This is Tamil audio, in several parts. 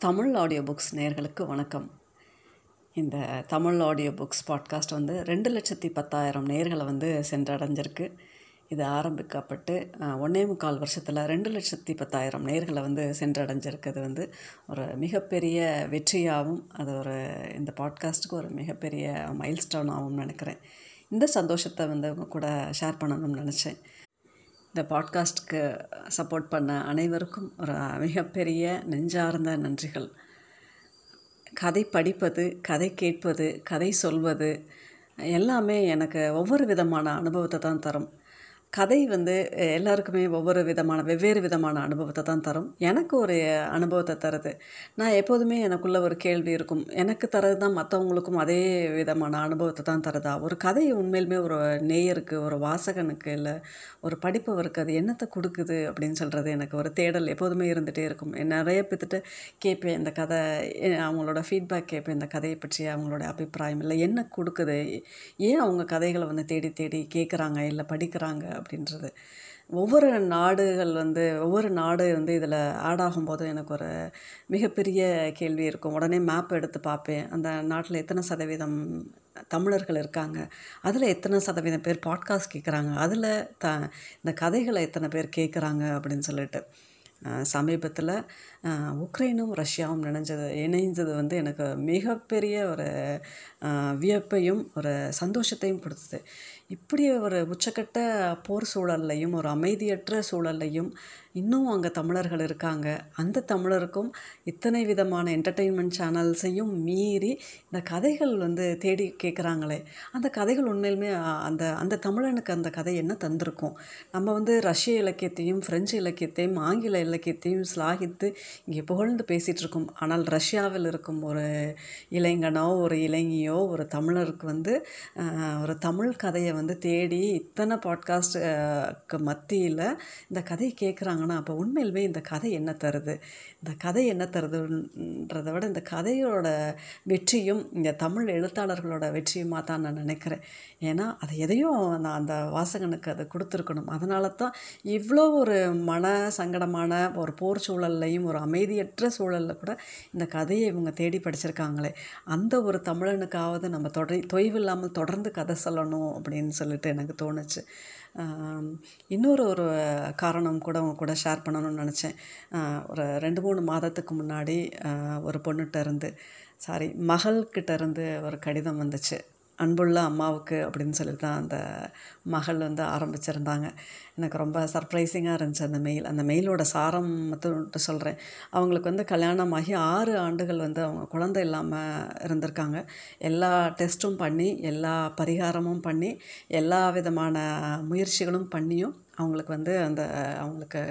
தமிழ் ஆடியோ புக்ஸ் நேர்களுக்கு வணக்கம். இந்த தமிழ் ஆடியோ புக்ஸ் பாட்காஸ்ட் வந்து ரெண்டு லட்சத்தி பத்தாயிரம் நேர்களை வந்து சென்றடைஞ்சிருக்கு. இது ஆரம்பிக்கப்பட்டு ஒன்றே முக்கால் வருஷத்தில் ரெண்டு லட்சத்தி பத்தாயிரம் நேர்களை வந்து சென்றடைஞ்சிருக்கிறது வந்து ஒரு மிகப்பெரிய வெற்றியாகவும் அது ஒரு இந்த பாட்காஸ்ட்டுக்கு ஒரு மிகப்பெரிய மைல்ஸ்டோன் ஆகும்னு நினைக்கிறேன். இந்த சந்தோஷத்தை வந்து கூட ஷேர் பண்ணணும்னு நினச்சேன். இந்த பாட்காஸ்ட்க்கு சப்போர்ட் பண்ண அனைவருக்கும் ஒரு மிகப்பெரிய நெஞ்சார்ந்த நன்றிகள். கதை படிப்பது கதை கேட்பது கதை சொல்வது எல்லாமே எனக்கு ஒவ்வொரு விதமான அனுபவத்தை தான் தரும். கதை வந்து எல்லாருக்குமே ஒவ்வொரு விதமான வெவ்வேறு விதமான அனுபவத்தை தான் தரும். எனக்கு ஒரு அனுபவத்தை தருது. நான் எப்போதுமே எனக்குள்ள ஒரு கேள்வி இருக்கும். எனக்கு தரது தான் மற்றவங்களுக்கும் அதே விதமான அனுபவத்தை தான் தருதா? ஒரு கதை உண்மையிலுமே ஒரு நேயருக்கு ஒரு வாசகனுக்கு இல்லை ஒரு படிப்பவருக்கு அது என்னத்தை கொடுக்குது அப்படின்னு சொல்கிறது எனக்கு ஒரு தேடல் எப்போதுமே இருந்துகிட்டே இருக்கும். நிறைய பேத்துட்டு கேட்பேன் இந்த கதை அவங்களோட ஃபீட்பேக் கேட்பேன். இந்த கதையை பற்றி அவங்களோட அபிப்பிராயம் இல்லை என்ன கொடுக்குது? ஏன் அவங்க கதைகளை வந்து தேடி தேடி கேட்குறாங்க இல்லை படிக்கிறாங்க அப்படின்றது. ஒவ்வொரு நாடுகள் வந்து ஒவ்வொரு நாடு வந்து இதில் ஆட் ஆகும்போது எனக்கு ஒரு மிகப்பெரிய கேள்வி இருக்கும். உடனே மேப் எடுத்து பார்ப்பேன். அந்த நாட்டில் எத்தனை சதவீதம் தமிழர்கள் இருக்காங்க? அதில் எத்தனை சதவீதம் பேர் பாட்காஸ்ட் கேட்குறாங்க அதில் த இந்த கதைகளை எத்தனை பேர் கேட்குறாங்க அப்படின்னு சொல்லிட்டு. சமீபத்தில் உக்ரைனும் ரஷ்யாவும் நினைஞ்சது இணைஞ்சது வந்து எனக்கு மிகப்பெரிய ஒரு வியப்பையும் ஒரு சந்தோஷத்தையும் கொடுத்தது. இப்படி ஒரு உச்சக்கட்ட போர் சூழல்லையும் ஒரு அமைதியற்ற சூழல்லையும் இன்னும் அங்கே தமிழர்கள் இருக்காங்க. அந்த தமிழருக்கும் இத்தனை விதமான என்டர்டெயின்மெண்ட் சேனல்ஸையும் மீறி இந்த கதைகள் வந்து தேடி கேட்குறாங்களே அந்த கதைகள் உண்மையிலுமே அந்த அந்த தமிழனுக்கு அந்த கதை என்ன தந்திருக்கும்? நம்ம வந்து ரஷ்ய இலக்கியத்தையும் பிரெஞ்சு இலக்கியத்தையும் ஆங்கில இலக்கியத்தையும் ஸ்லாகித்து இங்கே புகழ்ந்து பேசிகிட்டு இருக்கோம் ஆனால் ரஷ்யாவில் இருக்கும் ஒரு இளைஞனோ ஒரு இளைஞியோ ஒரு தமிழருக்கு வந்து ஒரு தமிழ் கதையை வந்து தேடி இத்தனை பாட்காஸ்ட்டுக்கு மத்தியில் இந்த கதையை கேட்குறாங்கன்னா அப்போ உண்மையிலுமே இந்த கதை என்ன தருது? இந்த கதை என்ன தருதுன்றதை விட இந்த கதையோட வெற்றியும் இந்த தமிழ் எழுத்தாளர்களோட வெற்றியுமாக தான் நான் நினைக்கிறேன். ஏன்னா அது எதையும் நான் அந்த வாசகனுக்கு அதை கொடுத்துருக்கணும். அதனால தான் இவ்வளோ ஒரு மன சங்கடமான ஒரு போர் சூழல்லையும் ஒரு அமைதியற்ற சூழலில் கூட இந்த கதையை இவங்க தேடி படிச்சிருக்காங்களே. அந்த ஒரு தமிழனுக்காவது நம்ம தொடர் தொய்வில்லாமல் தொடர்ந்து கதை சொல்லணும் அப்படின்னு சொல்லிட்டு எனக்கு தோணுச்சு. இன்னொரு ஒரு காரணம் கூட உங்க கூட ஷேர் பண்ணணும்னு நினச்சேன். ஒரு ரெண்டு மூணு மாதத்துக்கு முன்னாடி ஒரு பொண்ணுகிட்ட இருந்து சாரி மகள்கிட்ட இருந்து ஒரு கடிதம் வந்துச்சு. அன்புள்ள அம்மாவுக்கு அப்படின்னு சொல்லி தான் அந்த மகள் வந்து ஆரம்பிச்சிருந்தாங்க. எனக்கு ரொம்ப சர்ப்ரைசிங்காக இருந்துச்சு அந்த மெயில் அந்த மெயிலோட சாரம் மட்டும் சொல்கிறேன் அவங்களுக்கு வந்து கல்யாணம் ஆகி ஆறு ஆண்டுகள் வந்து அவங்க குழந்தை இல்லாமல் இருந்திருக்காங்க. எல்லா டெஸ்ட்டும் பண்ணி எல்லா பரிகாரமும் பண்ணி எல்லா விதமான முயற்சிகளும் பண்ணியும் அவங்களுக்கு வந்து அந்த அவங்களுக்கு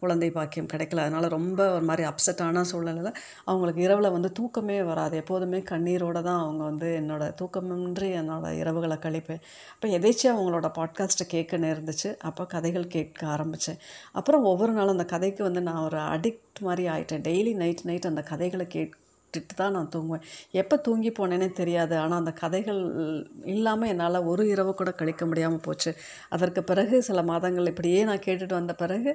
குழந்தை பாக்கியம் கிடைக்கல. அதனால் ரொம்ப ஒரு மாதிரி அப்செட்டான சூழ்நிலையில் அவங்களுக்கு இரவில் வந்து தூக்கமே வராது. எப்போதுமே கண்ணீரோடு தான் அவங்க வந்து என்னோடய தூக்கமின்றி என்னோடய இரவுகளை கழிப்பேன். அப்போ எதேச்சியாக அவங்களோட பாட்காஸ்ட்டை கேட்க நேர்ந்துச்சு. அப்போ கதைகள் கேட்க ஆரம்பித்தேன் அப்புறம் ஒவ்வொரு நாளும் அந்த கதைக்கு வந்து நான் ஒரு அடிக்ட் மாதிரி ஆகிட்டேன் டெய்லி நைட் நைட் அந்த கதைகளை கேட்க விட்டுட்டு தான் நான் தூங்குவேன். எப்போ தூங்கி போனேனே தெரியாது. ஆனால் அந்த கதைகள் இல்லாமல் என்னால் ஒரு இரவு கூட கழிக்க முடியாமல் போச்சு. அதற்கு பிறகு சில மாதங்கள் இப்படியே நான் கேட்டுட்டு வந்த பிறகு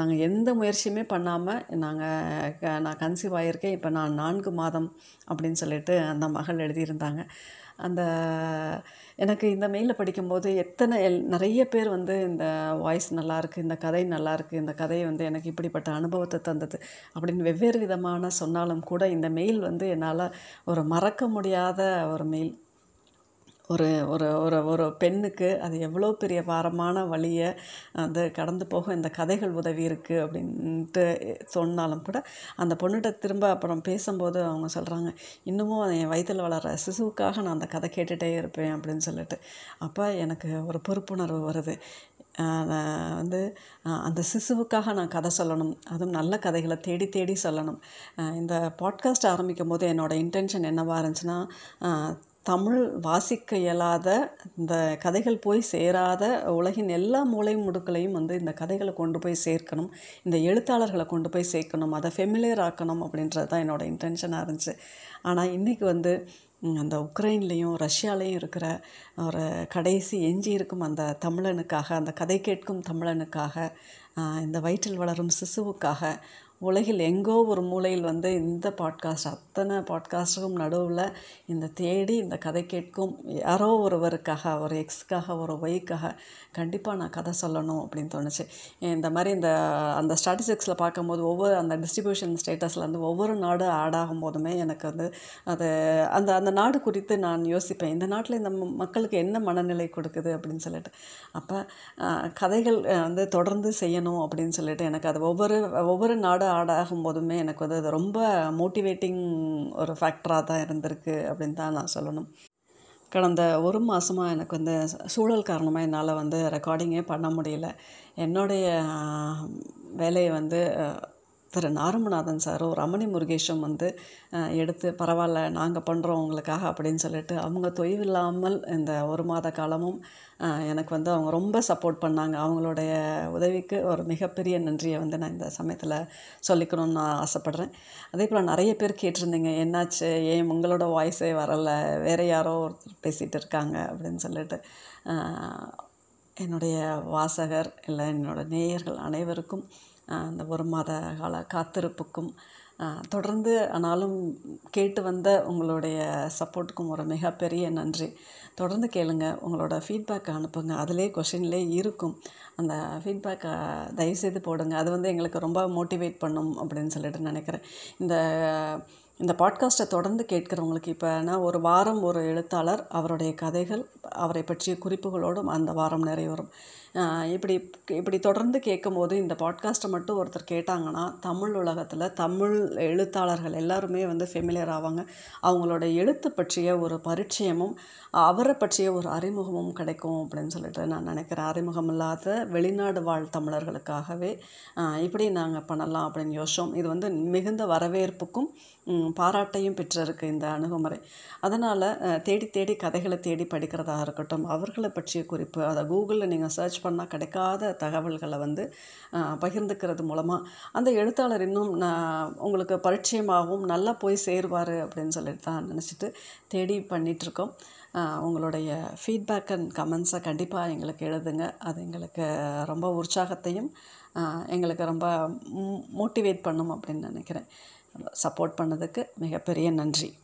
நாங்கள் எந்த முயற்சியுமே பண்ணாமல் நாங்கள் நான் கன்சீவ் ஆகியிருக்கேன் இப்போ நான் நான்கு மாதம் அப்படின்னு சொல்லிட்டு அந்த மகள் எழுதியிருந்தாங்க. அந்த எனக்கு இந்த மெயிலில் படிக்கும்போது எத்தனை எல் நிறைய பேர் வந்து இந்த வாய்ஸ் நல்லாயிருக்கு இந்த கதை நல்லாயிருக்கு இந்த கதை வந்து எனக்கு இப்படிப்பட்ட அனுபவத்தை தந்தது அப்படின்னு வெவ்வேறு விதமான சொன்னாலும் கூட இந்த மெயில் வந்து என்னால் ஒரு மறக்க முடியாத ஒரு மெயில் ஒரு ஒரு ஒரு ஒரு பெண்ணுக்கு அது எவ்வளோ பெரிய பாரமான வழியை அந்த கடந்து போக இந்த கதைகள் உதவி இருக்குது அப்படின்ட்டு சொன்னாலும் கூட அந்த பொண்ணுகிட்ட திரும்ப அப்புறம் பேசும்போது அவங்க சொல்கிறாங்க இன்னமும் என் வயிற்றில் வளர சிசுவுக்காக நான் அந்த கதை கேட்டுகிட்டே இருப்பேன் அப்படின்னு சொல்லிட்டு. அப்போ எனக்கு ஒரு பொறுப்புணர்வு வருது. வந்து அந்த சிசுவுக்காக நான் கதை சொல்லணும். அதுவும் நல்ல கதைகளை தேடி தேடி சொல்லணும். இந்த பாட்காஸ்ட் ஆரம்பிக்கும் போது என்னோடய இன்டென்ஷன் என்னவாக இருந்துச்சுன்னா தமிழ் வாசிக்க இயலாத இந்த கதைகள் போய் சேராத உலகின் எல்லா மூலை முடுக்களையும் வந்து இந்த கதைகளை கொண்டு போய் சேர்க்கணும். இந்த எழுத்தாளர்களை கொண்டு போய் சேர்க்கணும். அதை ஃபெமிலியர் ஆக்கணும் அப்படின்றது தான் என்னோடய இன்டென்ஷனாக இருந்துச்சு. ஆனால் இன்றைக்கி வந்து அந்த உக்ரைன்லேயும் ரஷ்யாலேயும் இருக்கிற ஒரு கடைசி எஞ்சி இருக்கும் அந்த தமிழனுக்காக அந்த கதை கேட்கும் தமிழனுக்காக இந்த வயிற்றில் வளரும் சிசுவுக்காக உலகில் எங்கோ ஒரு மூலையில் வந்து இந்த பாட்காஸ்ட் அத்தனை பாட்காஸ்ட்டுக்கும் நடுவில் இந்த தேடி இந்த கதை கேட்கும் யாரோ ஒருவருக்காக ஒரு எக்ஸுக்காக ஒரு ஒய்க்காக கண்டிப்பாக நான் கதை சொல்லணும் அப்படின்னு தோணுச்சு. இந்த மாதிரி இந்த அந்த ஸ்டாட்டிஸ்டிக்ஸில் பார்க்கும்போது ஒவ்வொரு அந்த டிஸ்ட்ரிபியூஷன் ஸ்டேட்டஸில் வந்து ஒவ்வொரு நாடு ஆட் ஆகும் போதுமே எனக்கு வந்து அது அந்த அந்த நாடு குறித்து நான் யோசிப்பேன். இந்த நாட்டில் இந்த மக்களுக்கு என்ன மனநிலை கொடுக்குது அப்படின்னு சொல்லிட்டு. அப்போ கதைகள் வந்து தொடர்ந்து செய்யணும் அப்படின்னு சொல்லிட்டு எனக்கு அது ஒவ்வொரு ஒவ்வொரு நாடு ஆட் ஆகும்போதுமே எனக்கு வந்து அது ரொம்ப மோட்டிவேட்டிங் ஒரு ஃபேக்டராக தான் இருந்திருக்கு அப்படின்னு தான் நான் சொல்லணும். கடந்த ஒரு மாதமாக எனக்கு வந்து சூழல் காரணமாக என்னால் வந்து ரெக்கார்டிங்கே பண்ண முடியல. என்னுடைய வேலையை வந்து திரு நாரமநாதன் சாரோ ரமணி முருகேஷும் வந்து எடுத்து பரவாயில்ல நாங்கள் பண்ணுறோம் உங்களுக்காக அப்படின்னு சொல்லிட்டு அவங்க தொய்வில்லாமல் இந்த ஒரு மாத காலமும் எனக்கு வந்து அவங்க ரொம்ப சப்போர்ட் பண்ணாங்க. அவங்களுடைய உதவிக்கு ஒரு மிகப்பெரிய நன்றியை வந்து நான் இந்த சமயத்தில் சொல்லிக்கணும்னு நான் ஆசைப்பட்றேன். அதே போல் நிறைய பேர் கேட்டிருந்தீங்க என்னாச்சு? ஏன் உங்களோட வாய்ஸே வரலை? வேறு யாரோ ஒருத்தர் பேசிகிட்டு இருக்காங்க அப்படின்னு சொல்லிட்டு. என்னுடைய வாசகர் இல்லை என்னோட நேயர்கள் அனைவருக்கும் அந்த ஒரு மாத கால காத்திருப்புக்கும் தொடர்ந்து ஆனாலும் கேட்டு வந்த உங்களுடைய சப்போர்ட்டுக்கும் ஒரு மிகப்பெரிய நன்றி. தொடர்ந்து கேளுங்க உங்களோட ஃபீட்பேக் அனுப்புங்க. அதிலே கொஷின்லே இருக்கும். அந்த ஃபீட்பேக்கை தயவுசெய்து போடுங்க. அது வந்து எங்களுக்கு ரொம்ப மோட்டிவேட் பண்ணும் அப்படின்னு சொல்லிட்டு நினைக்கிறேன். இந்த இந்த பாட்காஸ்ட்டை தொடர்ந்து கேட்குறவங்களுக்கு இப்போ நான் ஒரு வாரம் ஒரு எழுத்தாளர் அவருடைய கதைகள் அவரை பற்றிய குறிப்புகளோடும் அந்த வாரம் நிறைவரும் இப்படி இப்படி தொடர்ந்து கேட்கும்போது இந்த பாட்காஸ்ட்டை மட்டும் ஒருத்தர் கேட்டாங்கன்னா தமிழ் உலகத்தில் தமிழ் எழுத்தாளர்கள் எல்லாருமே வந்து ஃபெமிலியர் ஆவாங்க. அவங்களோட எழுத்து பற்றிய ஒரு பரிச்சயமும் அவரை பற்றிய ஒரு அறிமுகமும் கிடைக்கும் அப்படின்னு சொல்லிட்டு நான் நினைக்கிறேன். அறிமுகம் இல்லாத வெளிநாடு வாழ் தமிழர்களுக்காகவே இப்படி நாங்கள் பண்ணலாம் அப்படின்னு யோசிச்சோம். இது வந்து மிகுந்த வரவேற்புக்கும் பாராட்டையும் பெற்றிருக்கு இந்த அணுகுமுறை. அதனால் தேடி தேடி கதைகளை தேடி படிக்கிறதா இருக்கட்டும் அவர்களை பற்றிய குறிப்பு அதை கூகுளில் நீங்கள் சர்ச் பண்ணால் கிடைக்காத தகவல்களை வந்து பகிர்ந்துக்கிறது மூலமாக அந்த எழுத்தாளர் இன்னும் நான் உங்களுக்கு பரிச்சயமாகவும் நல்லா போய் சேருவார் அப்படின்னு சொல்லிட்டு தான் நினச்சிட்டு தேடி பண்ணிகிட்ருக்கோம் உங்களுடைய ஃபீட்பேக் அண்ட் கமெண்ட்ஸை கண்டிப்பாக எங்களுக்கு எழுதுங்க. அது எங்களுக்கு ரொம்ப உற்சாகத்தையும் எங்களுக்கு ரொம்ப மோட்டிவேட் பண்ணும் அப்படின்னு நினைக்கிறேன். சப்போர்ட் பண்ணதுக்கு மிகப்பெரிய நன்றி.